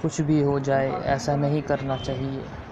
कुछ भी हो जाए ऐसा नहीं करना चाहिए।